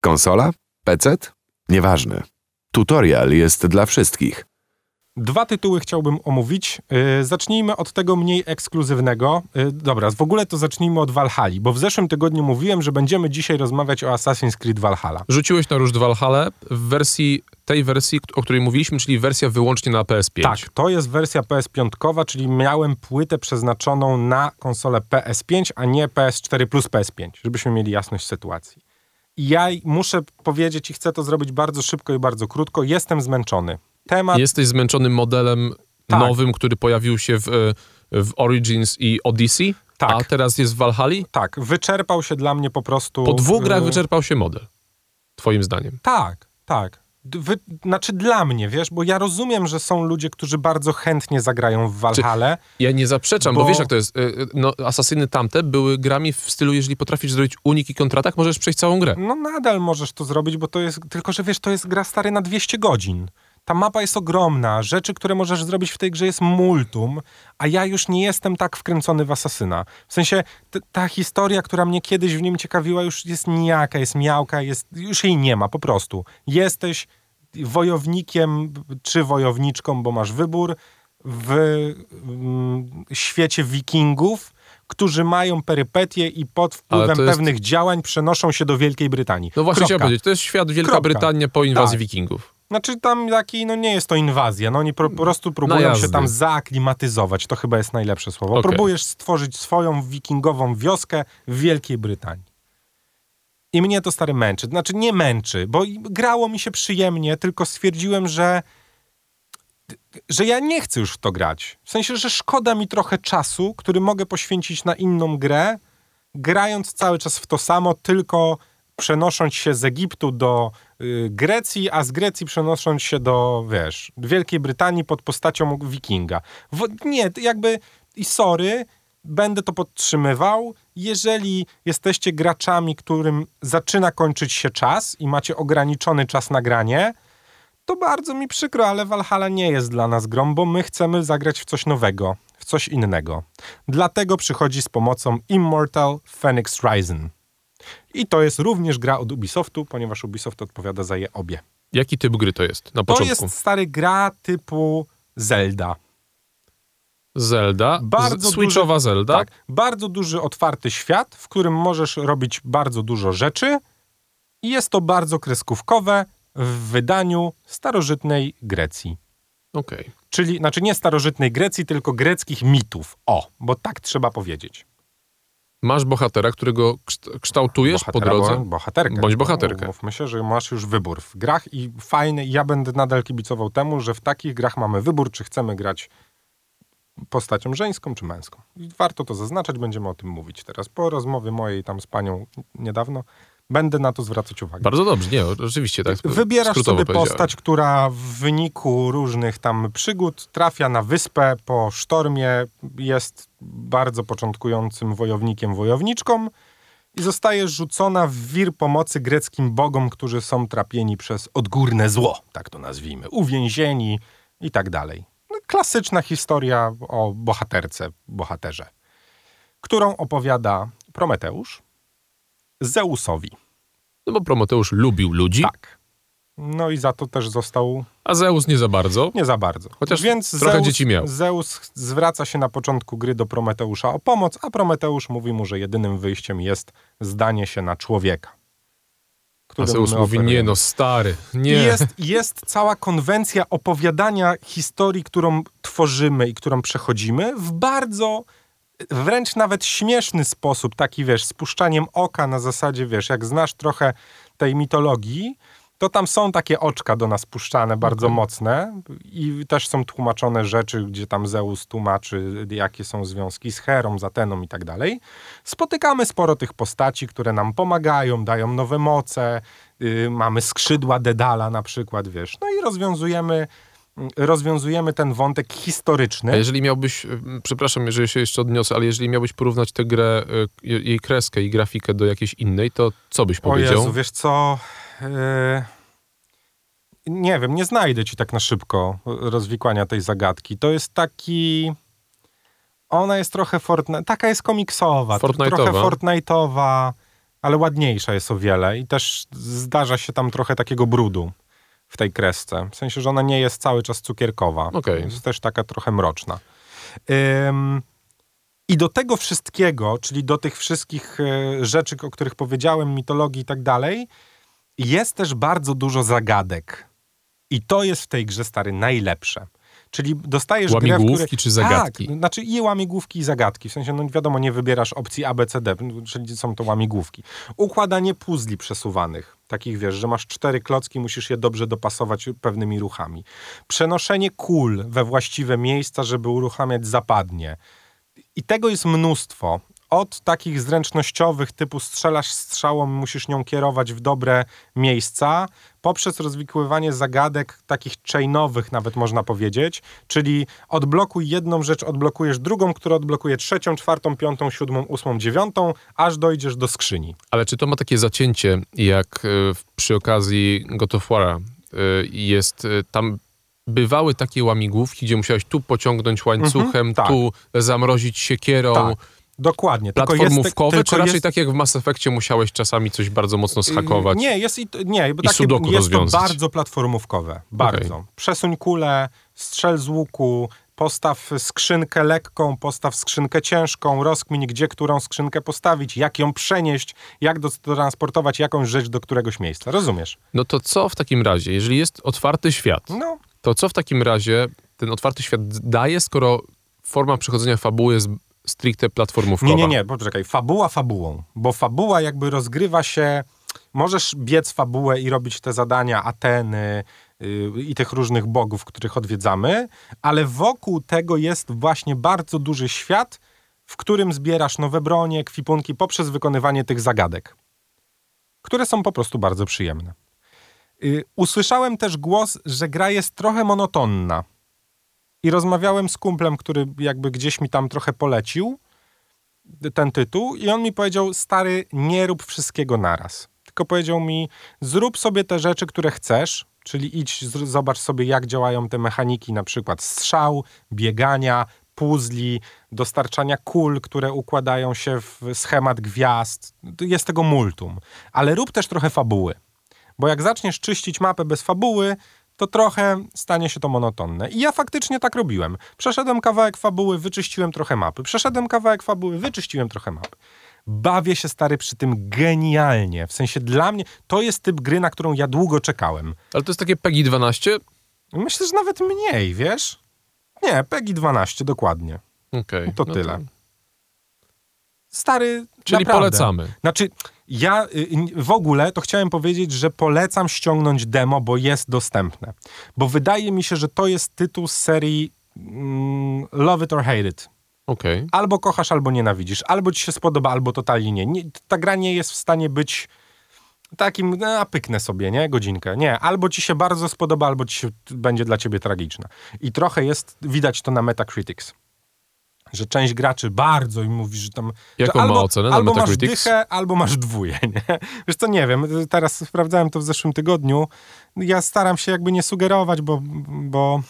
Konsola? PC? Nieważne. Tutorial jest dla wszystkich. Dwa tytuły chciałbym omówić. Yy, zacznijmy od tego mniej ekskluzywnego. Yy, dobra, w ogóle to zacznijmy od Valhalla, bo w zeszłym tygodniu mówiłem, że będziemy dzisiaj rozmawiać o Assassin's Creed Valhalla. Rzuciłeś na róż Valhalla w wersji, tej wersji, o której mówiliśmy, czyli wersja wyłącznie na PS5. Tak, to jest wersja PS5, czyli miałem płytę przeznaczoną na konsolę PS5, a nie PS4 plus PS5, żebyśmy mieli jasność sytuacji. Ja muszę powiedzieć i chcę to zrobić bardzo szybko i bardzo krótko, jestem zmęczony temat... Jesteś zmęczony modelem tak. nowym, który pojawił się w, w Origins i Odyssey? Tak. A teraz jest w Valhalla? Tak, wyczerpał się dla mnie po prostu... Po dwóch grach wyczerpał się model, twoim zdaniem? Tak, tak. Wy, znaczy dla mnie, wiesz, bo ja rozumiem, że są ludzie, którzy bardzo chętnie zagrają w Valhalla. Ja nie zaprzeczam, bo... bo... wiesz jak to jest. Y, y, no, Asasyny tamte były grami w stylu, jeżeli potrafisz zrobić unik i kontratak, możesz przejść całą grę. No nadal możesz to zrobić, bo to jest, tylko że wiesz, to jest gra stary na 200 godzin. Ta mapa jest ogromna, rzeczy, które możesz zrobić w tej grze jest multum, a ja już nie jestem tak wkręcony w Asasyna. W sensie ta historia, która mnie kiedyś w nim ciekawiła, już jest nijaka, jest miałka, jest, już jej nie ma po prostu. Jesteś wojownikiem czy wojowniczką, bo masz wybór w mm, świecie wikingów, którzy mają perypetie i pod wpływem jest... pewnych działań przenoszą się do Wielkiej Brytanii. No właśnie chciałem powiedzieć, to jest świat Wielka Kropka. Brytania po inwazji tak. wikingów. Znaczy tam taki, no nie jest to inwazja, no oni po, po prostu próbują się tam zaaklimatyzować, to chyba jest najlepsze słowo. Okay. Próbujesz stworzyć swoją wikingową wioskę w Wielkiej Brytanii. I mnie to stary męczy. Znaczy nie męczy, bo grało mi się przyjemnie, tylko stwierdziłem, że że ja nie chcę już w to grać. W sensie, że szkoda mi trochę czasu, który mogę poświęcić na inną grę, grając cały czas w to samo, tylko przenosząc się z Egiptu do Grecji, a z Grecji przenosząc się do, wiesz, Wielkiej Brytanii pod postacią wikinga. W, nie, jakby i sorry, będę to podtrzymywał. Jeżeli jesteście graczami, którym zaczyna kończyć się czas i macie ograniczony czas na granie, to bardzo mi przykro, ale Valhalla nie jest dla nas grą, bo my chcemy zagrać w coś nowego, w coś innego. Dlatego przychodzi z pomocą Immortal Phoenix Rising. I to jest również gra od Ubisoftu, ponieważ Ubisoft odpowiada za je obie. Jaki typ gry to jest na początku? To jest stary gra typu Zelda. Zelda? Bardzo Switchowa duży, Zelda? Tak. Bardzo duży, otwarty świat, w którym możesz robić bardzo dużo rzeczy i jest to bardzo kreskówkowe w wydaniu starożytnej Grecji. Okej. Okay. Czyli, znaczy nie starożytnej Grecji, tylko greckich mitów. O, bo tak trzeba powiedzieć. Masz bohatera, którego kształtujesz bohatera, po drodze. bohaterkę. Bądź bohaterkę. Mów, myślę, że masz już wybór w grach i fajny, ja będę nadal kibicował temu, że w takich grach mamy wybór, czy chcemy grać postacią żeńską czy męską. I warto to zaznaczać, będziemy o tym mówić teraz. Po rozmowie mojej tam z panią niedawno, Będę na to zwracać uwagę. Bardzo dobrze, nie, oczywiście tak. Wybierasz sobie postać, która w wyniku różnych tam przygód trafia na wyspę po sztormie, jest bardzo początkującym wojownikiem, wojowniczką i zostaje rzucona w wir pomocy greckim bogom, którzy są trapieni przez odgórne zło, tak to nazwijmy, uwięzieni i tak dalej. No, klasyczna historia o bohaterce, bohaterze, którą opowiada Prometeusz, Zeusowi. No bo Prometeusz lubił ludzi. Tak. No i za to też został. A Zeus nie za bardzo. Nie za bardzo. Chociaż Więc trochę Zeus, dzieci miał. Zeus zwraca się na początku gry do Prometeusza o pomoc, a Prometeusz mówi mu, że jedynym wyjściem jest zdanie się na człowieka. A Zeus mówi, nie no, stary, nie. Jest, jest cała konwencja opowiadania historii, którą tworzymy i którą przechodzimy w bardzo wręcz nawet śmieszny sposób, taki wiesz, spuszczaniem oka na zasadzie, wiesz, jak znasz trochę tej mitologii, to tam są takie oczka do nas puszczane bardzo okay. mocne i też są tłumaczone rzeczy, gdzie tam Zeus tłumaczy, jakie są związki z Herą, z Ateną i tak dalej. Spotykamy sporo tych postaci, które nam pomagają, dają nowe moce, yy, mamy skrzydła Dedala na przykład, wiesz, no i rozwiązujemy rozwiązujemy ten wątek historyczny. A jeżeli miałbyś, przepraszam, jeżeli się jeszcze odniosę, ale jeżeli miałbyś porównać tę grę, y, jej kreskę i grafikę do jakiejś innej, to co byś powiedział? O Jezu, wiesz co... Yy... Nie wiem, nie znajdę ci tak na szybko rozwikłania tej zagadki. To jest taki... Ona jest trochę Fortnite, taka jest komiksowa, trochę Fortnite'owa ale ładniejsza jest o wiele i też zdarza się tam trochę takiego brudu w tej kresce. W sensie, że ona nie jest cały czas cukierkowa. Okay. Jest też taka trochę mroczna. Ym, I do tego wszystkiego, czyli do tych wszystkich y, rzeczy, o których powiedziałem, mitologii i tak dalej, jest też bardzo dużo zagadek. I to jest w tej grze, stary, najlepsze. Czyli dostajesz łamigłówki grę, w której... czy zagadki? Tak, znaczy i łamigłówki i zagadki. W sensie, no wiadomo, nie wybierasz opcji A, B, C, D, czyli są to łamigłówki. Układanie puzli przesuwanych. Takich wiesz, że masz cztery klocki, musisz je dobrze dopasować pewnymi ruchami. Przenoszenie kul we właściwe miejsca, żeby uruchamiać zapadnie. I tego jest mnóstwo od takich zręcznościowych typu strzelasz strzałą, musisz nią kierować w dobre miejsca, poprzez rozwikływanie zagadek takich chainowych nawet można powiedzieć, czyli odblokuj jedną rzecz, odblokujesz drugą, która odblokuje trzecią, czwartą, piątą, siódmą, ósmą, dziewiątą, aż dojdziesz do skrzyni. Ale czy to ma takie zacięcie, jak y, przy okazji God of War'a y, jest y, tam bywały takie łamigłówki, gdzie musiałeś tu pociągnąć łańcuchem, mhm, tak. tu zamrozić siekierą. Tak Dokładnie. Platformówkowe, tylko czy raczej jest... tak jak w Mass Effectie musiałeś czasami coś bardzo mocno schakować? Nie, jest, i, nie, bo I takie, jest rozwiązać. to bardzo platformówkowe. Bardzo. Okay. Przesuń kulę, strzel z łuku, postaw skrzynkę lekką, postaw skrzynkę ciężką, rozkmin, gdzie którą skrzynkę postawić, jak ją przenieść, jak transportować jakąś rzecz do któregoś miejsca. Rozumiesz? No to co w takim razie, jeżeli jest otwarty świat, no. to co w takim razie ten otwarty świat daje, skoro forma przechodzenia fabuły jest stricte platformówkowa. Nie, nie, nie, poczekaj. Fabuła fabułą, bo fabuła jakby rozgrywa się... Możesz biec fabułę i robić te zadania Ateny yy, i tych różnych bogów, których odwiedzamy, ale wokół tego jest właśnie bardzo duży świat, w którym zbierasz nowe bronie, kwipunki poprzez wykonywanie tych zagadek, które są po prostu bardzo przyjemne. Yy, usłyszałem też głos, że gra jest trochę monotonna. I rozmawiałem z kumplem, który jakby gdzieś mi tam trochę polecił ten tytuł i on mi powiedział, stary, nie rób wszystkiego naraz. Tylko powiedział mi, zrób sobie te rzeczy, które chcesz, czyli idź, zobacz sobie, jak działają te mechaniki, na przykład strzał, biegania, puzli, dostarczania kul, które układają się w schemat gwiazd. Jest tego multum. Ale rób też trochę fabuły. Bo jak zaczniesz czyścić mapę bez fabuły, to trochę stanie się to monotonne. I ja faktycznie tak robiłem. Przeszedłem kawałek fabuły, wyczyściłem trochę mapy. Przeszedłem kawałek fabuły, wyczyściłem trochę mapy. Bawię się stary przy tym genialnie. W sensie dla mnie to jest typ gry, na którą ja długo czekałem. Ale to jest takie PEGI 12? Myślę, że nawet mniej, wiesz? Nie, PEGI 12 dokładnie. Okej. Okay, to no tyle. To... Stary, Czyli naprawdę. polecamy. Znaczy, ja y, w ogóle to chciałem powiedzieć, że polecam ściągnąć demo, bo jest dostępne. Bo wydaje mi się, że to jest tytuł z serii mm, Love It or Hate It. Okay. Albo kochasz, albo nienawidzisz. Albo ci się spodoba, albo totalnie nie. nie ta gra nie jest w stanie być takim, no, a pyknę sobie, nie? Godzinkę. Nie, albo ci się bardzo spodoba, albo ci się będzie dla ciebie tragiczna. I trochę jest, widać to na Metacritics że część graczy bardzo i mówi, że tam... Jaką że albo, ma ocenę Albo masz dychę, albo masz dwóje, nie? Wiesz co, nie wiem, teraz sprawdzałem to w zeszłym tygodniu. Ja staram się jakby nie sugerować, bo, bo,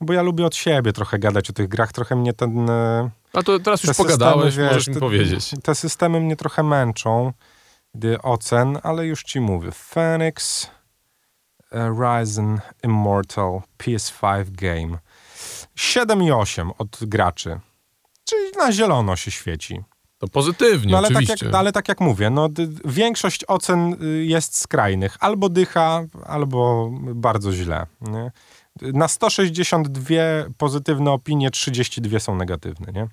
bo ja lubię od siebie trochę gadać o tych grach, trochę mnie ten... E, A to teraz już pogadałeś, wiesz, możesz mi te, powiedzieć. Te systemy mnie trochę męczą, gdy ocen, ale już ci mówię. Phoenix, Ryzen Immortal, PS5 game. 7,8 od graczy. Na zielono się świeci. To pozytywnie, no, ale oczywiście. Tak jak, ale tak jak mówię, no, większość ocen y, jest skrajnych. Albo dycha, albo bardzo źle. Nie? Na 162 pozytywne opinie, 32 są negatywne, nie?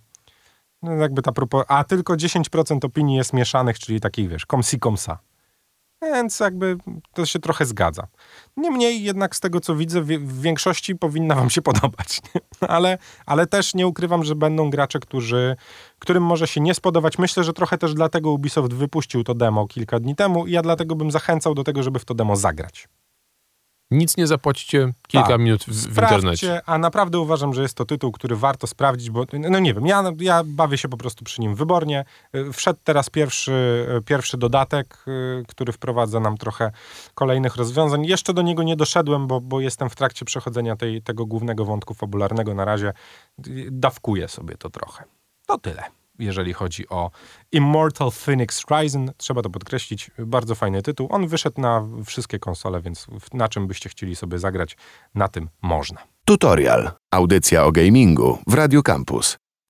No, jakby ta propo- a tylko 10% opinii jest mieszanych, czyli takich, wiesz, komsi komsa. Więc jakby to się trochę zgadza. Niemniej jednak z tego, co widzę, w większości powinna wam się podobać. Ale, ale też nie ukrywam, że będą gracze, którzy, którym może się nie spodobać. Myślę, że trochę też dlatego Ubisoft wypuścił to demo kilka dni temu i ja dlatego bym zachęcał do tego, żeby w to demo zagrać. Nic nie zapłacicie, kilka tak, minut w, w internecie. A naprawdę uważam, że jest to tytuł, który warto sprawdzić, bo no nie wiem, ja, ja bawię się po prostu przy nim wybornie. Y, wszedł teraz pierwszy, y, pierwszy dodatek, y, który wprowadza nam trochę kolejnych rozwiązań. Jeszcze do niego nie doszedłem, bo, bo jestem w trakcie przechodzenia tej, tego głównego wątku fabularnego na razie. Dawkuję sobie to trochę. To tyle. Jeżeli chodzi o Immortal Phoenix Rising. Trzeba to podkreślić, bardzo fajny tytuł. On wyszedł na wszystkie konsole, więc na czym byście chcieli sobie zagrać, na tym można. Tutorial. Audycja o gamingu w Radio Campus.